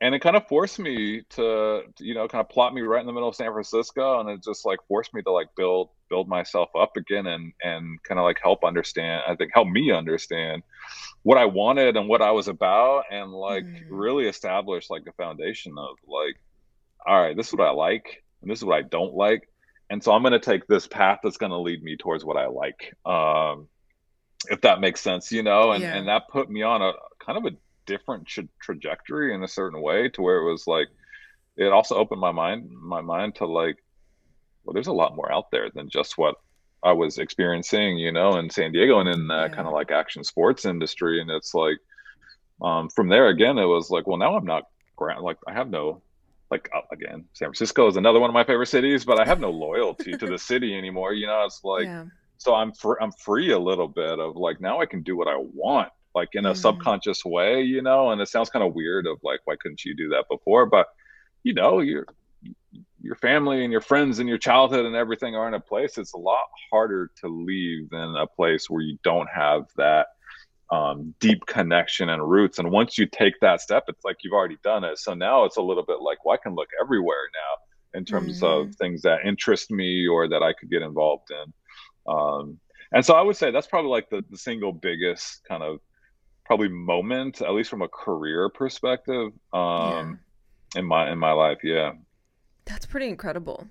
and it kind of forced me to, you know, kind of plot me right in the middle of San Francisco, and it just like forced me to like build build myself up again and and kind of like help understand. I think help me understand what I wanted and what I was about, and like mm. really establish like a foundation of like, all right, this is what I like, and this is what I don't like, and so I'm going to take this path that's going to lead me towards what I like. Um, if that makes sense, you know, and, yeah. and that put me on a kind of a different tra- trajectory in a certain way to where it was like, it also opened my mind, my mind to like, well, there's a lot more out there than just what I was experiencing, you know, in San Diego and in that yeah. kind of like action sports industry. And it's like, um, from there again, it was like, well, now I'm not ground like I have no like uh, again, San Francisco is another one of my favorite cities, but I have no loyalty to the city anymore. You know, it's like yeah. so I'm fr- I'm free a little bit of like now I can do what I want, like in a mm. subconscious way, you know. And it sounds kind of weird of like why couldn't you do that before? But you know, your your family and your friends and your childhood and everything are in a place. It's a lot harder to leave than a place where you don't have that um, deep connection and roots. And once you take that step, it's like you've already done it. So now it's a little bit like, well, I can look everywhere now in terms mm-hmm. of things that interest me or that I could get involved in. Um, and so I would say that's probably like the, the single biggest kind of probably moment, at least from a career perspective, um, yeah. in my in my life. Yeah, that's pretty incredible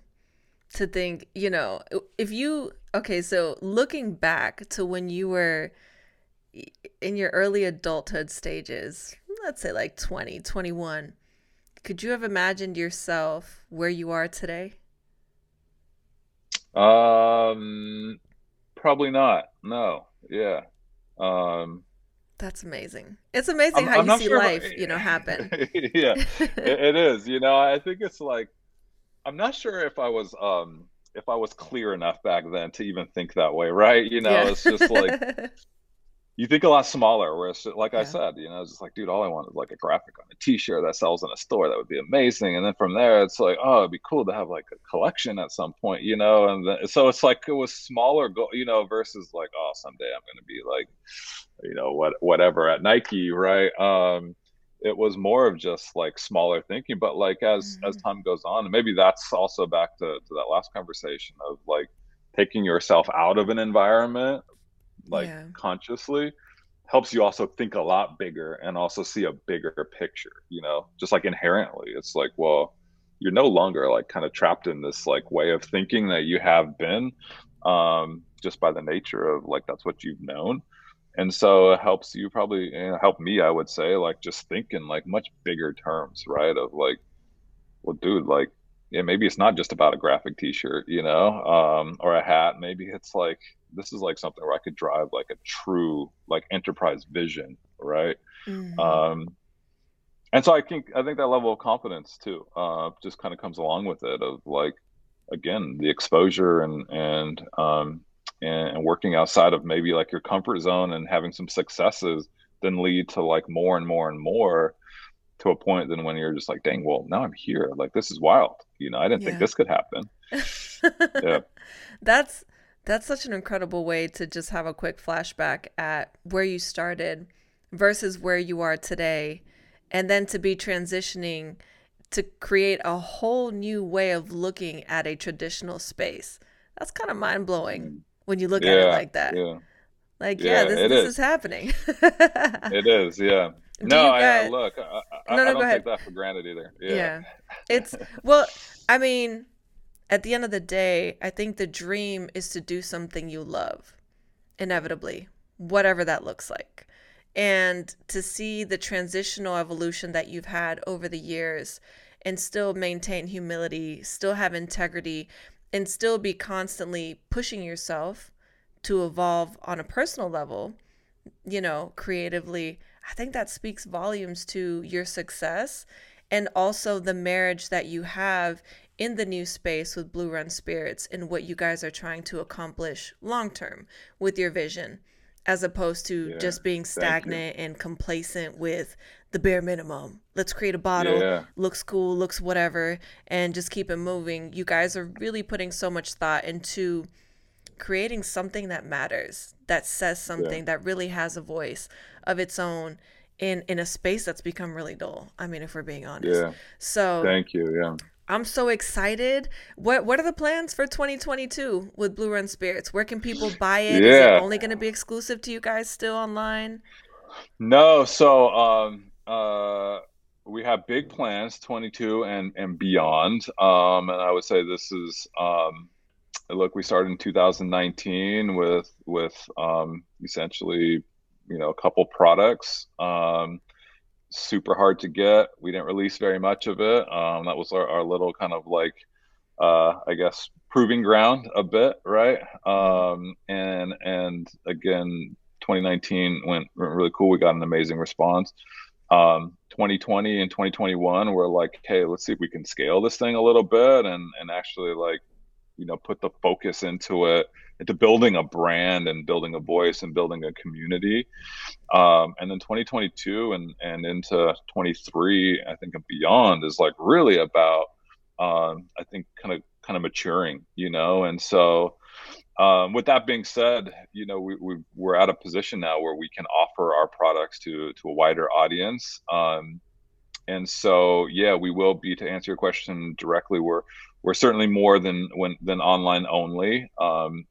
to think. You know, if you okay, so looking back to when you were in your early adulthood stages, let's say like 20, 21, could you have imagined yourself where you are today? Um, probably not. No. Yeah. Um, that's amazing. It's amazing I'm, how I'm you see sure life, you know, happen. yeah, it, it is. You know, I think it's like I'm not sure if I was um if I was clear enough back then to even think that way, right? You know, yeah. it's just like you think a lot smaller. Whereas, like yeah. I said, you know, it's just like, dude, all I want is like a graphic on a T-shirt that sells in a store. That would be amazing. And then from there, it's like, oh, it'd be cool to have like a collection at some point, you know. And then, so it's like it was smaller, go, you know, versus like, oh, someday I'm going to be like, you know, what whatever at Nike, right? Um, it was more of just like smaller thinking. But like as mm-hmm. as time goes on, and maybe that's also back to to that last conversation of like taking yourself out of an environment like yeah. consciously helps you also think a lot bigger and also see a bigger picture you know just like inherently. It's like well you're no longer like kind of trapped in this like way of thinking that you have been um just by the nature of like that's what you've known. And so it helps you probably you know, help me i would say like just think in like much bigger terms right? Of like well dude like yeah maybe it's not just about a graphic t-shirt you know um or a hat. Maybe it's like this is like something where I could drive like a true like enterprise vision, right? Mm-hmm. Um, and so I think I think that level of confidence too uh, just kind of comes along with it of like again the exposure and and um, and, and working outside of maybe like your comfort zone and having some successes then lead to like more and more and more to a point than when you're just like dang well now i'm here like this is wild you know i didn't yeah. think this could happen yeah that's that's such an incredible way to just have a quick flashback at where you started versus where you are today. And then to be transitioning to create a whole new way of looking at a traditional space. That's kind of mind blowing mm. when you look yeah, at it like that. Yeah. Like, yeah, yeah this, this is. is. happening. it is, yeah. Do no, guys... I, look, I, I, no, no, I don't take that for granted either. Yeah. yeah. It's, well, I mean, at the end of the day, I think the dream is to do something you love, inevitably, whatever that looks like. And to see the transitional evolution that you've had over the years and still maintain humility, still have integrity, and still be constantly pushing yourself to evolve on a personal level, you know, creatively, I think that speaks volumes to your success and also the marriage that you have in the new space with Blue Run Spirits and what you guys are trying to accomplish long term with your vision, as opposed to yeah, just being stagnant and complacent with the bare minimum. Let's create a bottle, yeah. looks cool, looks whatever, and just keep it moving. You guys are really putting so much thought into creating something that matters, that says something, yeah. that really has a voice of its own in in a space that's become really dull. I mean, if we're being honest. Yeah. So Thank you. Yeah. I'm so excited. What what are the plans for 2022 with Blue Run Spirits? Where can people buy it? Is Yeah. it only going to be exclusive to you guys still online? No, so um, uh, we have big plans, 22 and and beyond. Um, and I would say this is um, look, we started in 2019 with with um, essentially, you know, a couple products. Um, super hard to get. We didn't release very much of it. Um, that was our, our little kind of like, uh, I guess, proving ground a bit, right? Um, and and again, 2019 went, really cool. We got an amazing response. Um, 2020 and 2021, we're like, hey, let's see if we can scale this thing a little bit and and actually like, you know, put the focus into it, into building a brand and building a voice and building a community. Um, and then 2022 and and into 23, I think and beyond is like really about, um, I think kind of kind of maturing, you know, and so um, with that being said, you know, we, we, we're at a position now where we can offer our products to, to a wider audience. Um, and so, yeah, we will be to answer your question directly. We're, we're certainly more than when, than online only. Um,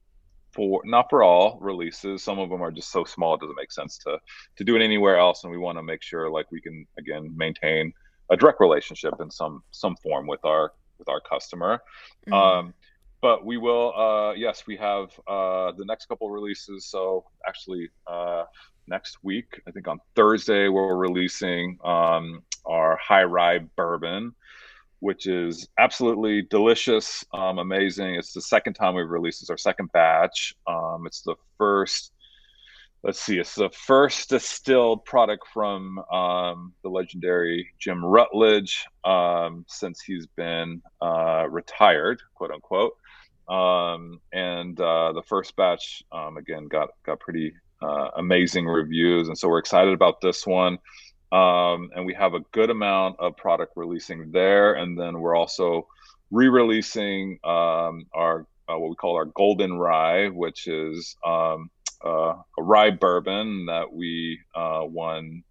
for not for all releases, some of them are just so small it doesn't make sense to, to do it anywhere else. And we want to make sure like we can again maintain a direct relationship in some some form with our with our customer. Mhm. Um, but we will uh yes we have uh the next couple releases so actually uh next week i think on thursday we're releasing um our high rye bourbon which is absolutely delicious um amazing. It's the second time we've released it's our second batch. Um it's the first let's see it's the first distilled product from um, the legendary jim rutledge um, since he's been uh, retired quote unquote. Um, and uh, the first batch um, again got got pretty uh, amazing reviews, and so we're excited about this one. Um, and we have a good amount of product releasing there, and then we're also re-releasing um, our uh, what we call our golden rye, which is um, uh, a rye bourbon that we uh, won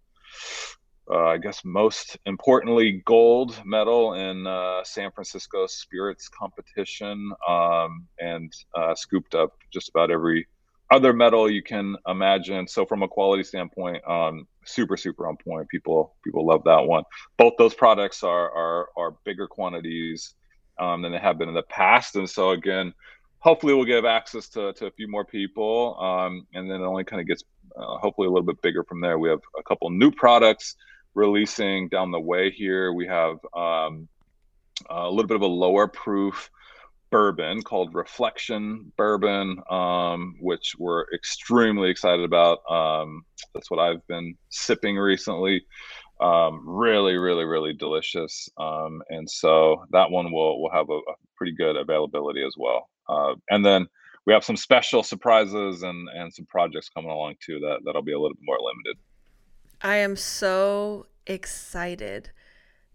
uh, I guess most importantly, gold medal in uh, San Francisco Spirits competition, um, and uh, scooped up just about every other medal you can imagine. So from a quality standpoint, um, super super on point. People people love that one. Both those products are are, are bigger quantities um, than they have been in the past, and so again. Hopefully, we'll give access to, to a few more people, um, and then it only kind of gets uh, hopefully a little bit bigger from there. We have a couple new products releasing down the way here. We have um, a little bit of a lower proof bourbon called Reflection Bourbon, um, which we're extremely excited about. Um, that's what I've been sipping recently. Um, really, really, really delicious. Um, and so that one will will have a, a pretty good availability as well. Uh, and then we have some special surprises and and some projects coming along too that that'll be a little bit more limited. I am so excited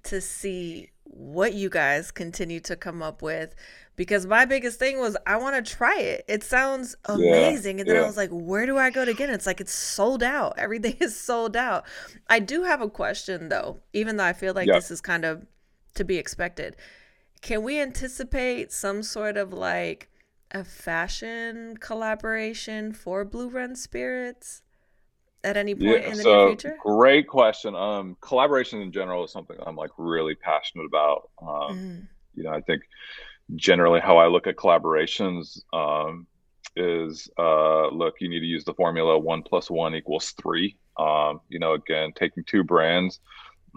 to see what you guys continue to come up with because my biggest thing was I want to try it. It sounds amazing. and then I was like, where do I go to get it? It's like it's sold out. Everything is sold out. I do have a question though, even though I feel like Yeah. this is kind of to be expected. Can we anticipate some sort of like a fashion collaboration for Blue Run Spirits at any point in the near so future? great question. Um, collaboration in general is something I'm like really passionate about. Um, Mhm. you know, I think generally how I look at collaborations um, is uh, look, you need to use the formula one plus one equals three. Um, you know, again, taking two brands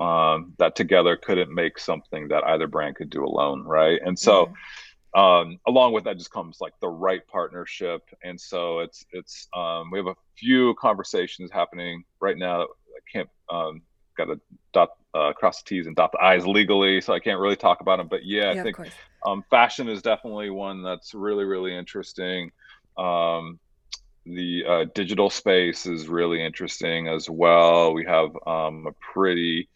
um, that together couldn't make something that either brand could do alone, right? And so, um, along with that just comes like the right partnership. And so it's it's um, we have a few conversations happening right now. I can't um, got to dot uh, cross the T's and dot the I's legally, so I can't really talk about them. But yeah, I think um, fashion is definitely one that's really really interesting um, the uh, digital space is really interesting as well we have um, a pretty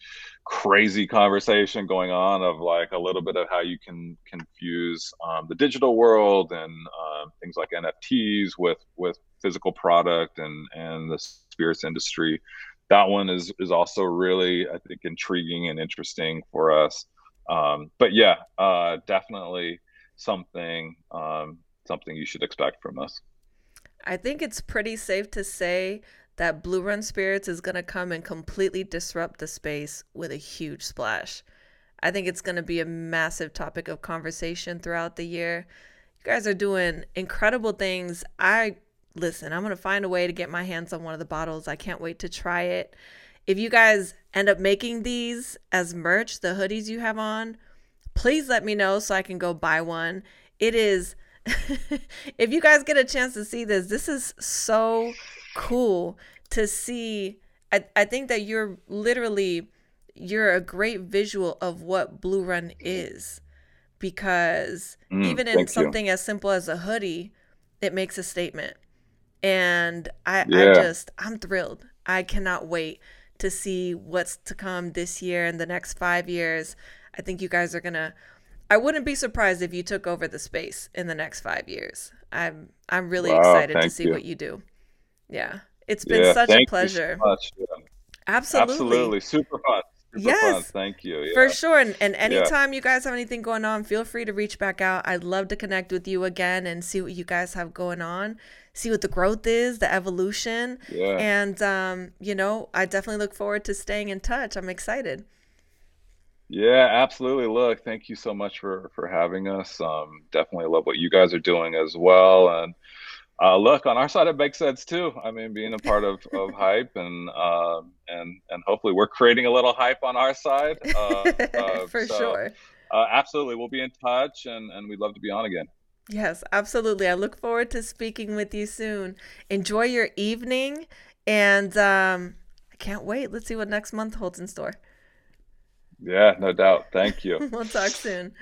crazy conversation going on of like a little bit of how you can confuse um, the digital world and um, things like nfts with with physical product and and the spirits industry that one is is also really I think intriguing and interesting for us. Um, but yeah, uh, definitely something um, something you should expect from us. I think it's pretty safe to say that Blue Run Spirits is going to come and completely disrupt the space with a huge splash. I think it's going to be a massive topic of conversation throughout the year. You guys are doing incredible things. I listen, I'm going to find a way to get my hands on one of the bottles. I can't wait to try it. If you guys end up making these as merch, the hoodies you have on, please let me know so I can go buy one. It is, if you guys get a chance to see this, this is so cool to see. I, I think that you're literally you're a great visual of what Blue Run is because mm, even in something you. as simple as a hoodie, it makes a statement. And I, yeah. I just, I'm thrilled. I cannot wait to see what's to come this year and the next five years. I think you guys are gonna. I wouldn't be surprised if you took over the space in the next five years. I'm I'm really wow, excited to see you. what you do. Yeah, it's been yeah, such a pleasure. So Absolutely, absolutely, super fun. Super yes, fun. thank you. Yeah. For sure. And, and anytime yeah. you guys have anything going on, feel free to reach back out. I'd love to connect with you again and see what you guys have going on, see what the growth is, the evolution. Yeah. And, um, you know, I definitely look forward to staying in touch. I'm excited. Yeah, absolutely. Look, thank you so much for for having us. Um, definitely love what you guys are doing as well, and uh, look, on our side, it makes sense too. I mean, being a part of, of hype and uh, and and hopefully we're creating a little hype on our side. Uh, uh For so, sure. Uh, absolutely, we'll be in touch, and and we'd love to be on again. Yes, absolutely. I look forward to speaking with you soon. Enjoy your evening, and um, I can't wait. Let's see what next month holds in store. Yeah, no doubt. Thank you. we'll talk soon.